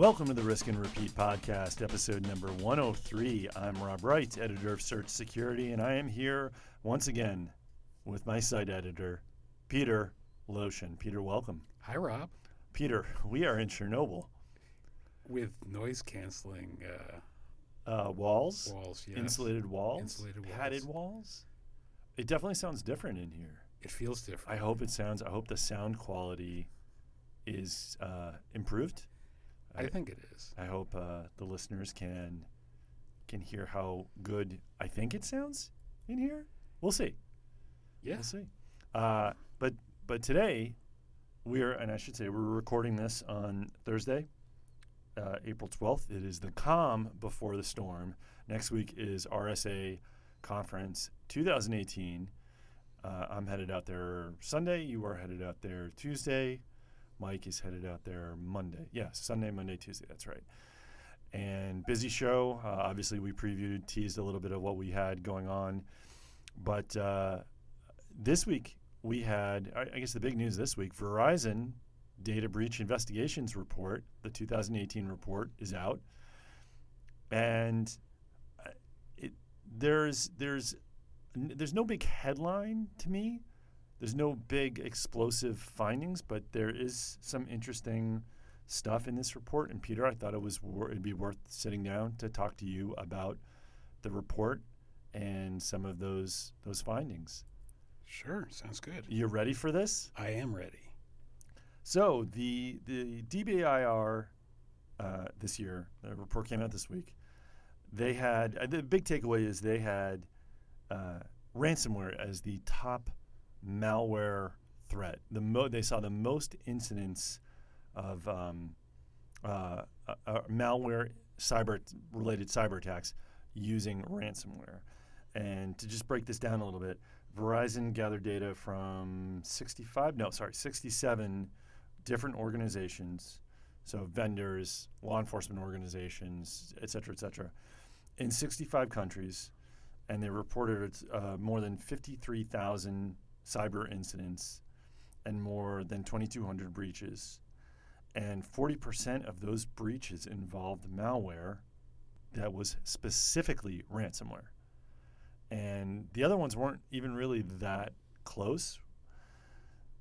Welcome to the Risk and Repeat podcast, episode number 103. I'm Rob Wright, editor of Search Security, and I am here once again with my site editor, Peter Loshin. Peter, welcome. Hi, Rob. Peter, we are in Chernobyl. With noise canceling uh, Uh, walls, walls, yes. insulated walls, Insulated walls, padded walls. walls. It definitely sounds different in here. It feels different. I hope it sounds. I hope the sound quality is uh, improved. I think it is. I hope uh, the listeners can can hear how good I think it sounds in here. We'll see. Yeah. We'll see. Uh, but but today we're and I should say we're recording this on Thursday, uh, April twelfth. It is the calm before the storm. Next week is RSA conference 2018. Uh, I'm headed out there Sunday. You are headed out there Tuesday. Mike is headed out there Monday. Yes, Sunday, Monday, Tuesday. That's right. And busy show. Uh, obviously, we previewed, teased a little bit of what we had going on. But uh, this week, we had, I I guess the big news this week Verizon Data Breach Investigations Report, the 2018 report, is out. And uh, it, there's, there's, there's no big headline to me. There's no big explosive findings, but there is some interesting stuff in this report. And Peter, I thought it was wor- it'd be worth sitting down to talk to you about the report and some of those those findings. Sure. Sounds good. You ready for this? I am ready. So the the DBIR uh, this year, the report came out this week. They had uh, the big takeaway is they had uh, ransomware as the top malware threat. The mo- they saw the most incidents of um, uh, uh, uh, malware cyber related cyber attacks using ransomware. And to just break this down a little bit, Verizon gathered data from 65, no, sorry, 67 different organizations, so vendors, law enforcement organizations, et cetera, et cetera, in 65 countries, and they reported uh, more than 53,000 cyber incidents and more than 2,200 breaches. And 40% of those breaches involved malware that was specifically ransomware. And the other ones weren't even really that close.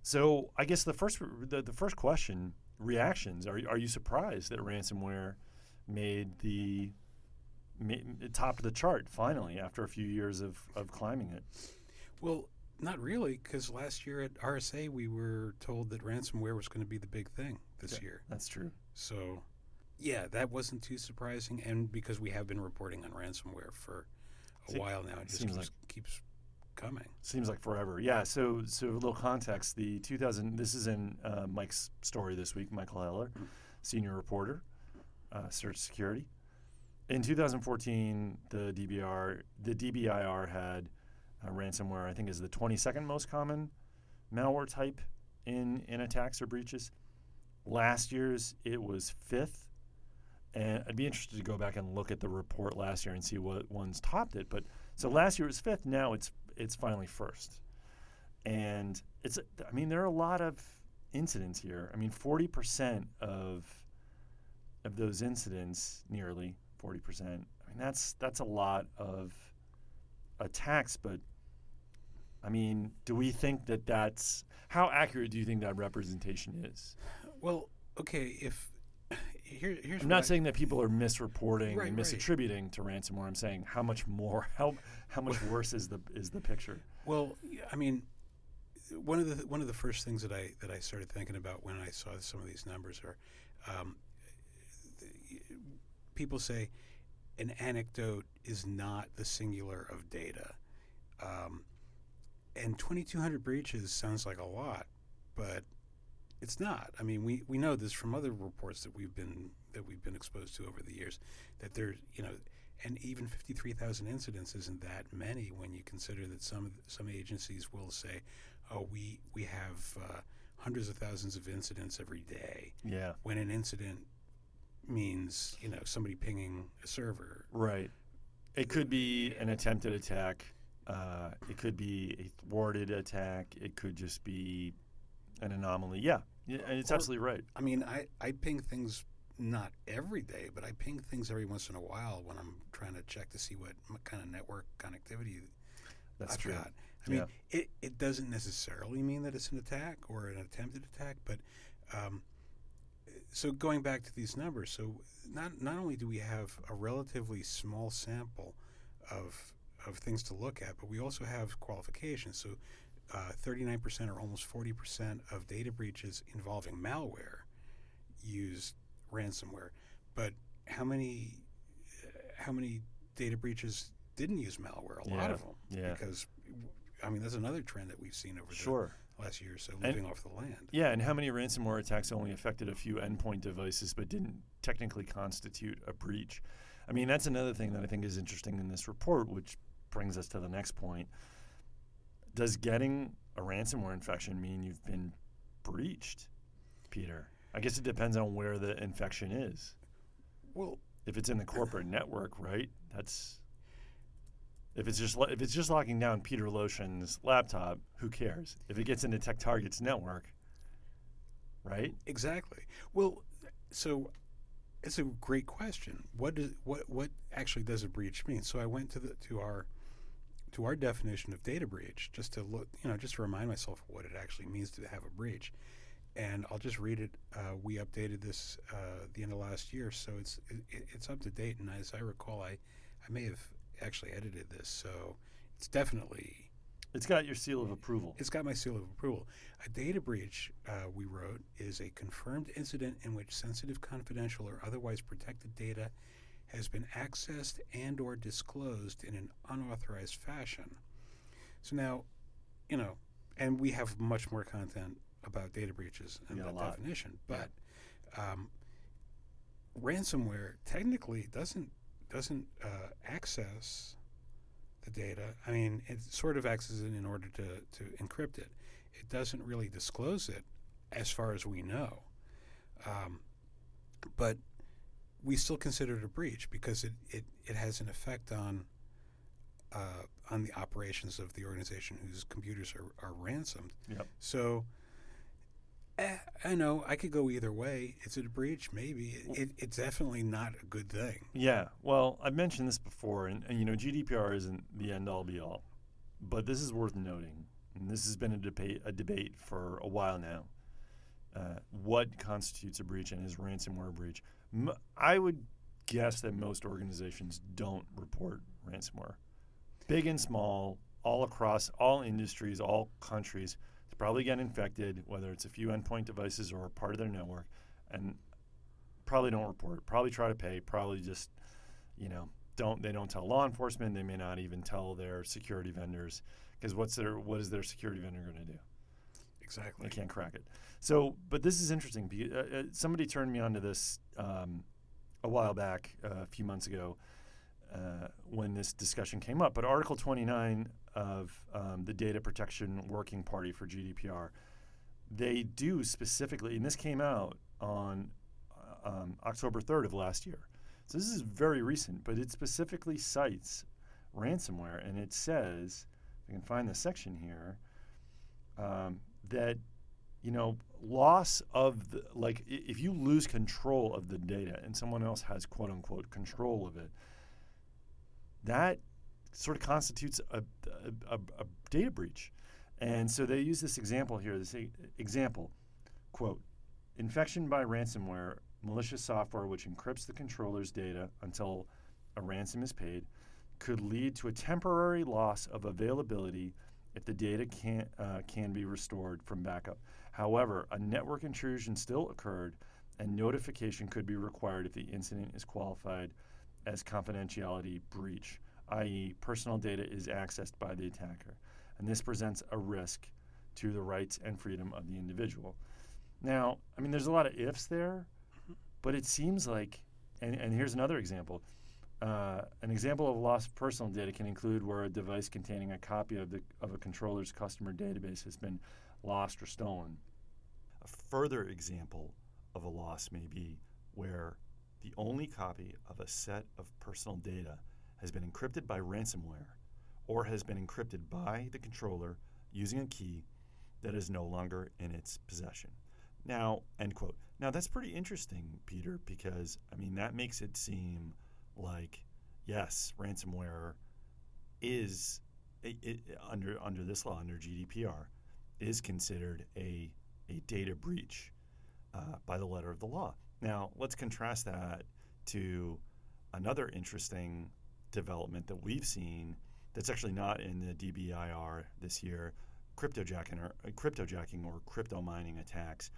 So I guess the first the, the first question reactions are are you surprised that ransomware made the top of the chart finally after a few years of, of climbing it? Well, not really, because last year at RSA we were told that ransomware was going to be the big thing this Yeah. year. That's true. So, yeah, that wasn't too surprising. And because we have been reporting on ransomware for a Se- while now, it just seems keeps, keeps coming. Seems like forever. Yeah. So, so a little context. The 2000. This is in uh, Mike's story this week. Michael Heller, senior reporter, uh, Search Security. In 2014, the DBR, the DBIR had uh, ransomware. I think is the 22nd most common malware type in in attacks or breaches. Last year's it was fifth. And I'd be interested to go back and look at the report last year and see what ones topped it. But so last year it was fifth. Now it's it's finally first, and it's. I mean, there are a lot of incidents here. I mean, forty percent of of those incidents, nearly forty percent. I mean, that's that's a lot of attacks. But I mean, do we think that that's how accurate? Do you think that representation is? Well, okay, if here, here's I'm not I- saying that people are misreporting Right, and right. misattributing to ransomware. I'm saying how much more, how how much worse is the is the picture? Well, I mean, one of the one of the first things that I that I started thinking about when I saw some of these numbers are, um, the- people say an anecdote is not the singular of data, um, and 2,200 breaches sounds like a lot, but it's not. I mean, we, we know this from other reports that we've been that we've been exposed to over the years that there's you know, and even 53,000 incidents isn't that many when you consider that some some agencies will say, "Oh, we we have uh, hundreds of thousands of incidents every day." Yeah, When an incident means, you know, somebody pinging a server. right. It could be an attempted attack. Uh, it could be a thwarted attack. It could just be an anomaly. Yeah, yeah and it's Or- absolutely right. I mean, I I ping things not every day, but I ping things every once in a while when I'm trying to check to see what kind of network connectivity That's I've true. got. I mean, it, it doesn't necessarily mean that it's an attack or an attempted attack, but um, so going back to these numbers, so not not only do we have a relatively small sample of of things to look at, but we also have qualifications. So, uh, 39% or almost 40% of data breaches involving malware use ransomware. But how many how many data breaches didn't use malware? A lot of them. yeah. Because I mean, that's another trend that we've seen over Sure. the last year or so, And- living off the land. Yeah, and how many ransomware attacks only affected a few endpoint devices but didn't technically constitute a breach? I mean, that's another thing that I think is interesting in this report, which brings us to the next point. Does getting a ransomware infection mean you've been breached, Peter? I guess it depends on where the infection is. Well, If it's in the corporate network, right? That's if it's just if it's just locking down Peter Loshin's laptop, who cares? If it gets into TechTarget's network, right? Exactly. Well, so it's a great question. What does what what actually does a breach mean? So I went to the to our to our definition of data breach just to look, you know, just to remind myself what it actually means to have a breach. And I'll just read it. Uh, we updated this uh, the end of last year, so it's it, it's up to date. And as I recall, I I may have actually edited this, so it's definitely It's got your seal of approval. it's got my seal of approval. A data breach, uh, we wrote, is a confirmed incident in which sensitive, confidential, or otherwise protected data has been accessed and or disclosed in an unauthorized fashion. So now, you know, and we have much more content about data breaches and Yeah, that definition, but um, ransomware technically doesn't doesn't uh, access the data. I mean, it sort of accesses it in order to, to encrypt it. It doesn't really disclose it, as far as we know. Um, but we still consider it a breach because it, it, it has an effect on uh, on the operations of the organization whose computers are, are ransomed. Yep. So eh, I know I could go either way. Is it a breach? Maybe. It, it's definitely not a good thing. Yeah. Well, I've mentioned this before, and, and you know, GDPR isn't the end all be all, but this is worth noting, and this has been a debate a debate for a while now. Uh, what constitutes a breach and is ransomware a breach? I would guess that most organizations don't report ransomware, big and small, all across all industries, all countries. They probably get infected, whether it's a few endpoint devices or a part of their network, and probably don't report. Probably try to pay. Probably just, you know, don't they don't tell law enforcement. They may not even tell their security vendors because what's their what is their security vendor going to do? Exactly. They can't crack it. So, but this is interesting. Because, uh, uh, somebody turned me onto this um, a while back, uh, a few months ago, uh, when this discussion came up. But Article 29 of um, the Data Protection Working Party for GDPR, they do specifically, and this came out on uh, um, October 3rd of last year. So this is very recent, but it specifically cites ransomware, and it says, I can find the section here, um, that you know loss of the like if you lose control of the data and someone else has quote unquote control of it that sort of constitutes a, a, a, data breach. And so they use this example here this example quote infection by ransomware malicious software which encrypts the controller's data until a ransom is paid could lead to a temporary loss of availability if the data can, uh, can be restored from backup. However, a network intrusion still occurred, and notification could be required if the incident is qualified as confidentiality breach, i.e., personal data is accessed by the attacker. And this presents a risk to the rights and freedom of the individual. Now, I mean, there's a lot of ifs there, but it seems like, and, and here's another example. Uh, an example of loss of personal data can include where a device containing a copy of, the, of a controller's customer database has been lost or stolen. A further example of a loss may be where the only copy of a set of personal data has been encrypted by ransomware or has been encrypted by the controller using a key that is no longer in its possession. Now, end quote. Now that's pretty interesting, Peter, because I mean that makes it seem like yes, ransomware is it, it, under under this law under GDPR is considered a a data breach uh, by the letter of the law. Now let's contrast that to another interesting development that we've seen that's actually not in the DBIR this year, cryptojacking or uh, cryptojacking or crypto mining attacks.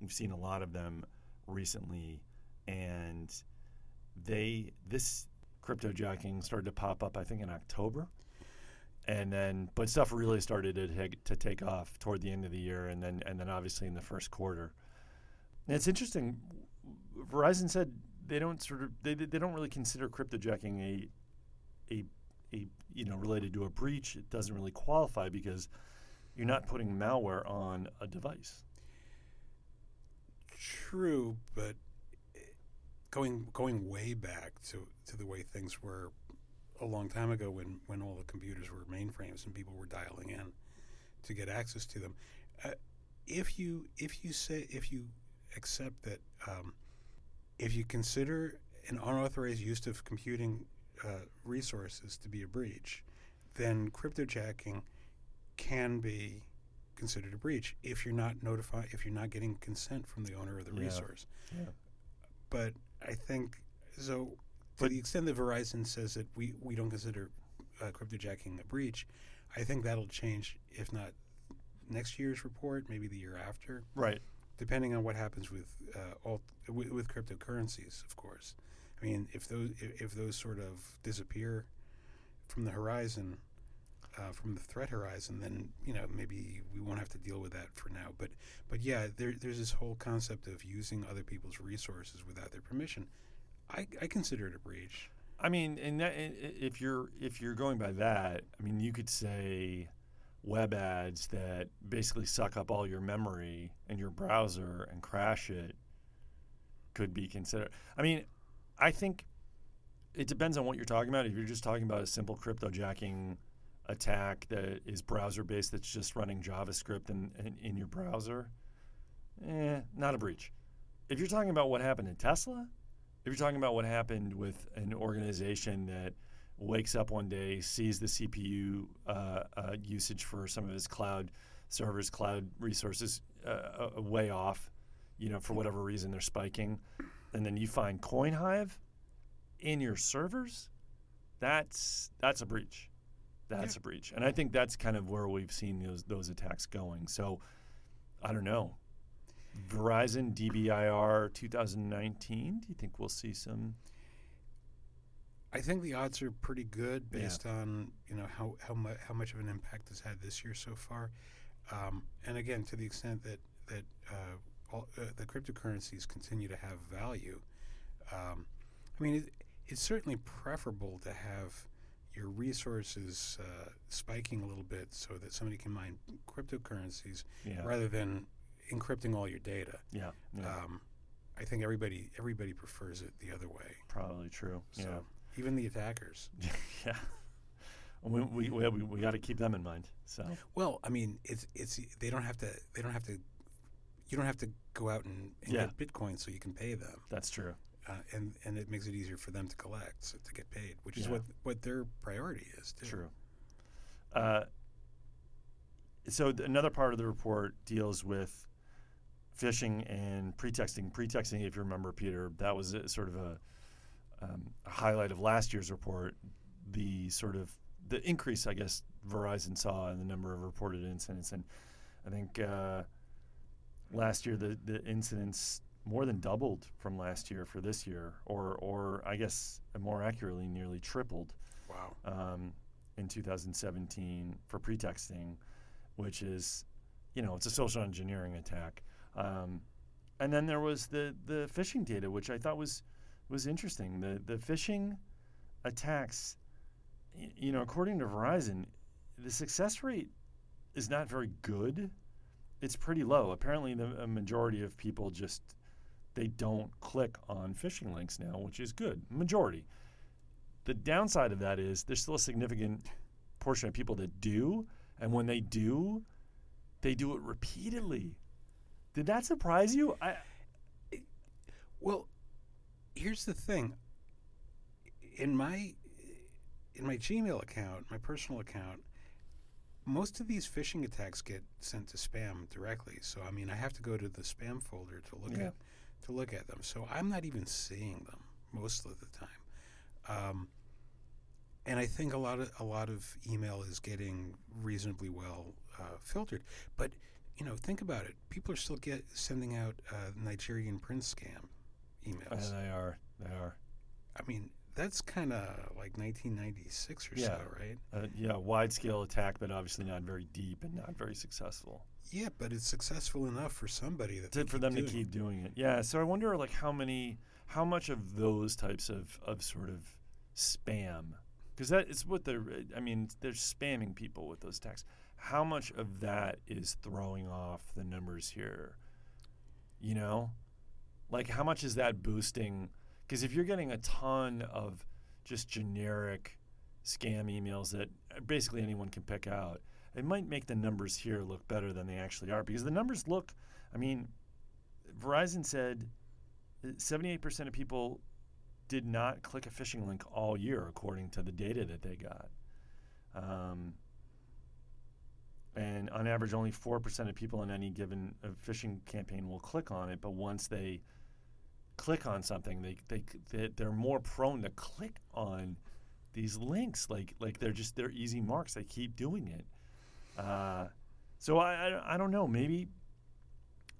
We've seen a lot of them recently, and they this crypto cryptojacking started to pop up I think in October, and then but stuff really started to take, to take off toward the end of the year, and then and then obviously in the first quarter. And it's interesting. Verizon said they don't sort of they, they don't really consider cryptojacking a a a you know related to a breach. It doesn't really qualify because you're not putting malware on a device. True, but going going way back to, to the way things were a long time ago when, when all the computers were mainframes and people were dialing in to get access to them. Uh, if you if you say if you accept that um, if you consider an unauthorized use of computing uh, resources to be a breach, then cryptojacking can be considered a breach if you're not notify if you're not getting consent from the owner of the Yeah. resource. Yeah. But I think so. To But- the extent that Verizon says that we, we don't consider uh, cryptojacking a breach, I think that'll change. If not next year's report, maybe the year after, Right. depending on what happens with uh, alt, with, with cryptocurrencies. Of course, I mean if those if, if those sort of disappear from the horizon, uh, from the threat horizon, then you know maybe we won't have to deal with that for now. But but yeah, there, there's this whole concept of using other people's resources without their permission. I, I consider it a breach. I mean, and that, if you're if you're going by that, I mean, you could say web ads that basically suck up all your memory and your browser and crash it could be considered. I mean, I think it depends on what you're talking about. If you're just talking about a simple cryptojacking attack that is browser based, that's just running JavaScript in, in, in your browser, eh, not a breach. If you're talking about what happened in Tesla, if you're talking about what happened with an organization that wakes up one day, sees the CPU uh, uh, usage for some of his cloud servers, cloud resources uh, uh, way off, you know, for whatever reason they're spiking, and then you find CoinHive in your servers, that's that's a breach. That's a breach, and I think that's kind of where we've seen those those attacks going. So, I don't know. Verizon DBIR 2019. Do you think we'll see some? I think the odds are pretty good Yeah. based on you know how how, mu- how much of an impact it's had this year so far, um, and again to the extent that that uh, all, uh, the cryptocurrencies continue to have value. Um, I mean, it, it's certainly preferable to have your resources uh, spiking a little bit so that somebody can mine cryptocurrencies Yeah, rather than encrypting all your data. yeah, yeah Um, I think everybody everybody prefers it the other way. probably true. So even the attackers. Yeah, yeah. We we, we, we, we got to keep them in mind. So Well, I mean, it's it's they don't have to they don't have to you don't have to go out and, and Yeah. get Bitcoin so you can pay them, that's true. Uh, and and it makes it easier for them to collect so, to get paid, which is what what their priority is. Too. True. Uh, so th- another part of the report deals with phishing and pretexting. Pretexting, if you remember, Peter, that was a, sort of a, um, a highlight of last year's report. The sort of the increase, I guess, Verizon saw in the number of reported incidents, and I think uh, last year the the incidents more than doubled from last year for this year, or or I guess more accurately, nearly tripled Wow. um, in 2017 for pretexting, which is, you know, it's a social engineering attack. Um, and then there was the the phishing data, which I thought was was interesting. The the phishing attacks, y- you know, according to Verizon, the success rate is not very good. It's pretty low. Apparently, the a majority of people just they don't click on phishing links now, which is good. Majority. The downside of that is there's still a significant portion of people that do, and when they do, they do it repeatedly. Did that surprise you? I, Well, here's the thing. In my in my Gmail account, my personal account, most of these phishing attacks get sent to spam directly. So I mean, I have to go to the spam folder to look Yeah. at to look at them. So I'm not even seeing them most of the time. Um, and I think a lot of a lot of email is getting reasonably well uh, filtered. But you know, think about it. People are still get sending out uh, Nigerian prince scam uh, emails. they are. They are. I mean, that's kind of like 1996 or Yeah. so, right? Uh, yeah, wide scale attack, but obviously not very deep and not very successful. Yeah, but it's successful enough for somebody that to, for them to it. keep doing it. Yeah. So I wonder, like, how many, how much of those types of of sort of spam, because that is what they're. I mean, they're spamming people with those texts. How much of that is throwing off the numbers here? You know, like how much is that boosting? Because if you're getting a ton of just generic scam emails that basically anyone can pick out, it might make the numbers here look better than they actually are. Because the numbers look, I mean, Verizon said 78% of people did not click a phishing link all year, according to the data that they got. Um, and on average, only 4% of people in any given uh, phishing campaign will click on it. But once they click on something, they, they, they, they're more prone to click on these links. Like, like they're just, they're easy marks. They keep doing it. Uh, so I, I, I don't know. Maybe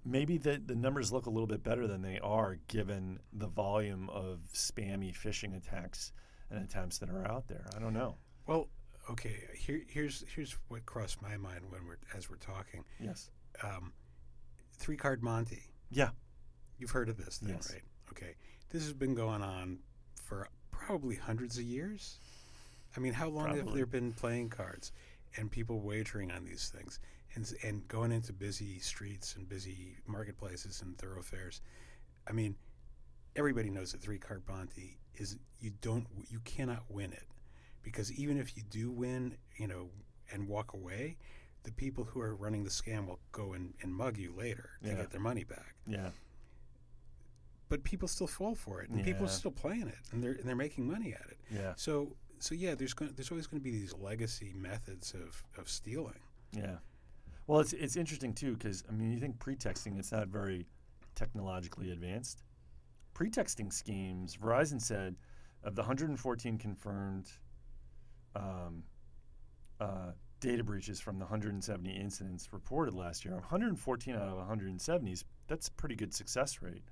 maybe the, the numbers look a little bit better than they are given the volume of spammy phishing attacks and attempts that are out there. I don't know. Well, okay. Here, here's here's what crossed my mind when we're as we're talking. Yes. Um, three card Monty. Yeah. You've heard of this thing, Yes. right? Okay. This has been going on for probably hundreds of years. I mean, how long have there been playing cards and people wagering on these things and and going into busy streets and busy marketplaces and thoroughfares? I mean, everybody knows that three card Monty is you don't you cannot win it because even if you do win, you know, and walk away, the people who are running the scam will go and, and mug you later to Yeah. get their money back Yeah. But people still fall for it, and people are Yeah. still playing it, and they're and they're making money at it. Yeah. So so yeah, there's going there's always going to be these legacy methods of of stealing. Yeah. Well, it's it's interesting too because I mean, you think pretexting it's not very technologically advanced. Pretexting schemes, Verizon said, of the 114 confirmed um, uh, data breaches from the 170 incidents reported last year, 114 out of 170 is that's a pretty good success rate.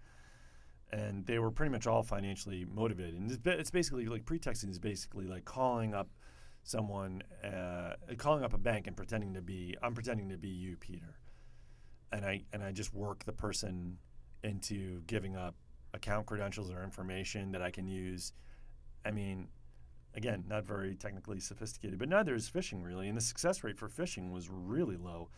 And they were pretty much all financially motivated. And it's, basically like pretexting is basically like calling up someone, uh, calling up a bank and pretending to be, I'm pretending to be you, Peter, and I and I just work the person into giving up account credentials or information that I can use. I mean, again, not very technically sophisticated, but neither is phishing really. And the success rate for phishing was really low.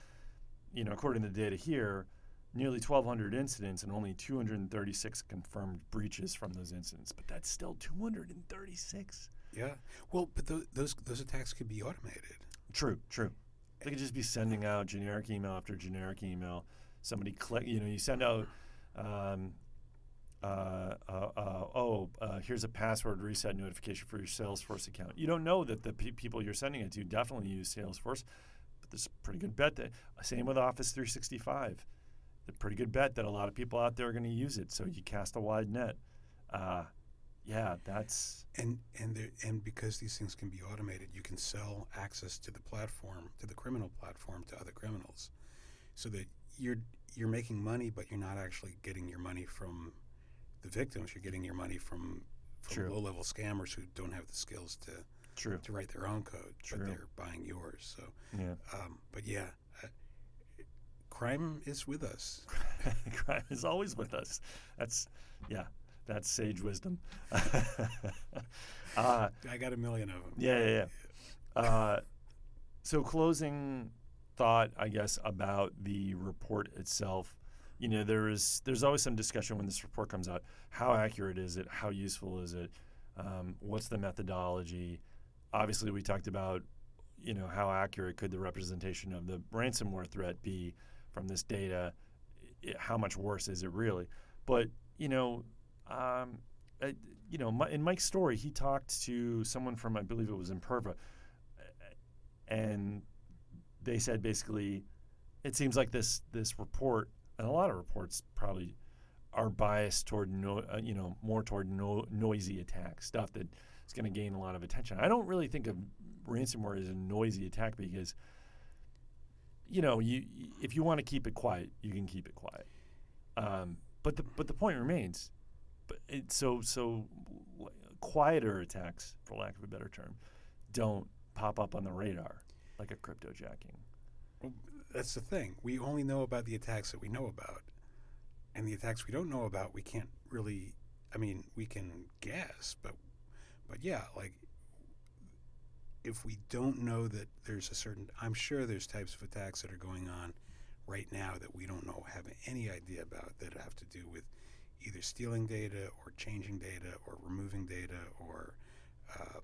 You know, according to the data here, nearly 1,200 incidents and only 236 confirmed breaches from those incidents. But that's still 236. Yeah. Well, but tho- those those attacks could be automated. True, true. They could just be sending out generic email after generic email. Somebody click, you know, you send out, um, uh, uh, uh, oh, uh, here's a password reset notification for your Salesforce account. You don't know that the pe- people you're sending it to definitely use Salesforce, but there's a pretty good bet that, same with Office 365. A pretty good bet that a lot of people out there are going to use it. So you cast a wide net. Uh, yeah, that's And and there, and because these things can be automated, you can sell access to the platform, to the criminal platform, to other criminals, so that you're you're making money, but you're not actually getting your money from the victims. You're getting your money from from low level scammers who don't have the skills to true. to write their own code, True. but they're buying yours. So, Yeah. um, but yeah, crime is with us. crime is always with us. That's yeah, that's sage wisdom. uh, I got a million of them. yeah, yeah, yeah. Uh, so closing thought, I guess, about the report itself. You know, there is there's always some discussion when this report comes out. How accurate is it? How useful is it? Um, what's the methodology? Obviously, we talked about you know how accurate could the representation of the ransomware threat be from this data i- how much worse is it really? But you know, um, uh, you know, Mi- in Mike's story, he talked to someone from I believe it was Imperva, and they said basically, it seems like this this report and a lot of reports probably are biased toward no, uh, you know more toward no, noisy attacks, stuff that is going to gain a lot of attention. I don't really think of ransomware as a noisy attack because you know you if you want to keep it quiet, you can keep it quiet. Um, but the but the point remains, but it, so so quieter attacks, for lack of a better term, don't pop up on the radar like a cryptojacking. Well, that's the thing. We only know about the attacks that we know about, and the attacks we don't know about, we can't really. I mean, we can guess, but but yeah, like if we don't know that there's a certain, I'm sure there's types of attacks that are going on right now that we don't know, have any idea about that have to do with either stealing data or changing data or removing data or uh,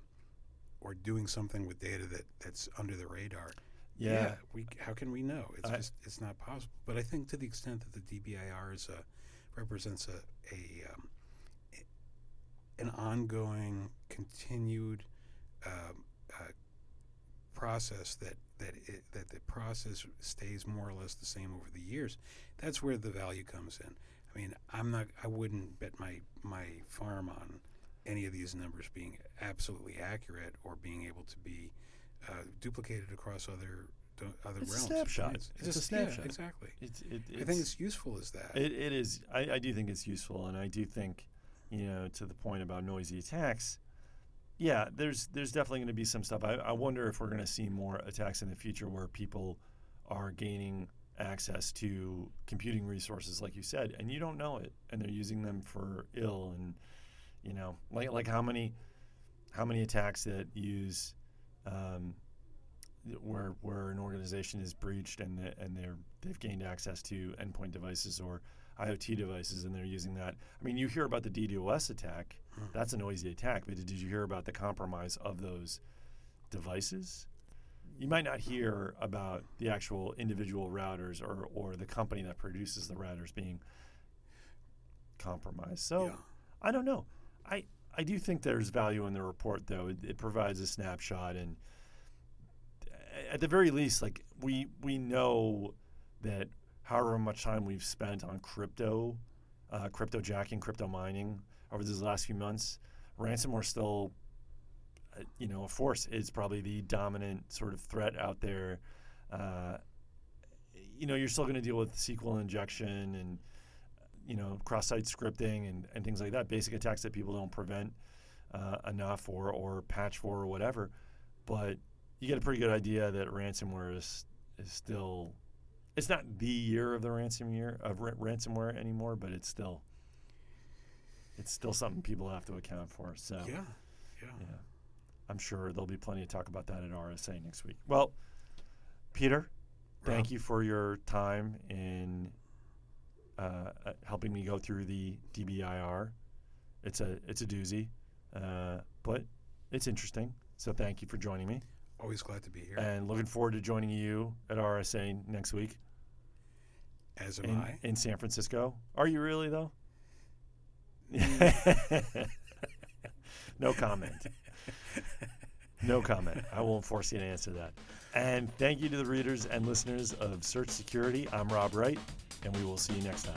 or doing something with data that, that's under the radar. Yeah, we how can we know? It's I- just it's not possible. But I think to the extent that the DBIR is a represents a a um, a- an ongoing, continued um, uh, process that that it, that the process stays more or less the same over the years. That's where the value comes in. I mean, I'm not. I wouldn't bet my my farm on any of these numbers being absolutely accurate or being able to be uh, duplicated across other do- other It's a realms. snapshot. It's, It's a just- yeah, snapshot. exactly. it's, it, I think it's useful as that. It, it is. I, I do think it's useful, and I do think, you know, to the point about noisy attacks. Yeah, there's there's definitely going to be some stuff. I, I wonder if we're going to see more attacks in the future where people are gaining access to computing resources, like you said, and you don't know it, and they're using them for ill, and you know, like like how many how many attacks that use um, where where an organization is breached and and they're they've gained access to endpoint devices or IoT devices and they're using that. I mean, you hear about the DDoS attack. Hmm. That's a noisy attack, but did you hear about the compromise of those devices? You might not hear about the actual individual routers or, or the company that produces the routers being compromised. So yeah. I don't know. I I do think there's value in the report, though. It, it provides a snapshot, and at the very least, like we we know that however much time we've spent on crypto, uh, crypto jacking, crypto mining over these last few months, ransomware still, uh, you know, a force is probably the dominant sort of threat out there. Uh, you know, you're still going to deal with SQL injection and you know, cross-site scripting and, and things like that, basic attacks that people don't prevent uh, enough or, or patch for or whatever. But you get a pretty good idea that ransomware is is still it's not the year of the ransom year of ra- ransomware anymore, but it's still it's still something people have to account for. So yeah, yeah. yeah. I'm sure there'll be plenty to talk about that at RSA next week. Well, Peter, thank you for your time in uh, uh, helping me go through the DBIR. It's a it's a doozy, uh, but it's interesting. So thank you for joining me, Always glad to be here. and looking forward to joining you at RSA next week As am in, I. in San Francisco. Are you really though? no comment. No comment. I won't force you to answer that. And thank you to the readers and listeners of Search Security. I'm Rob Wright, and we will see you next time.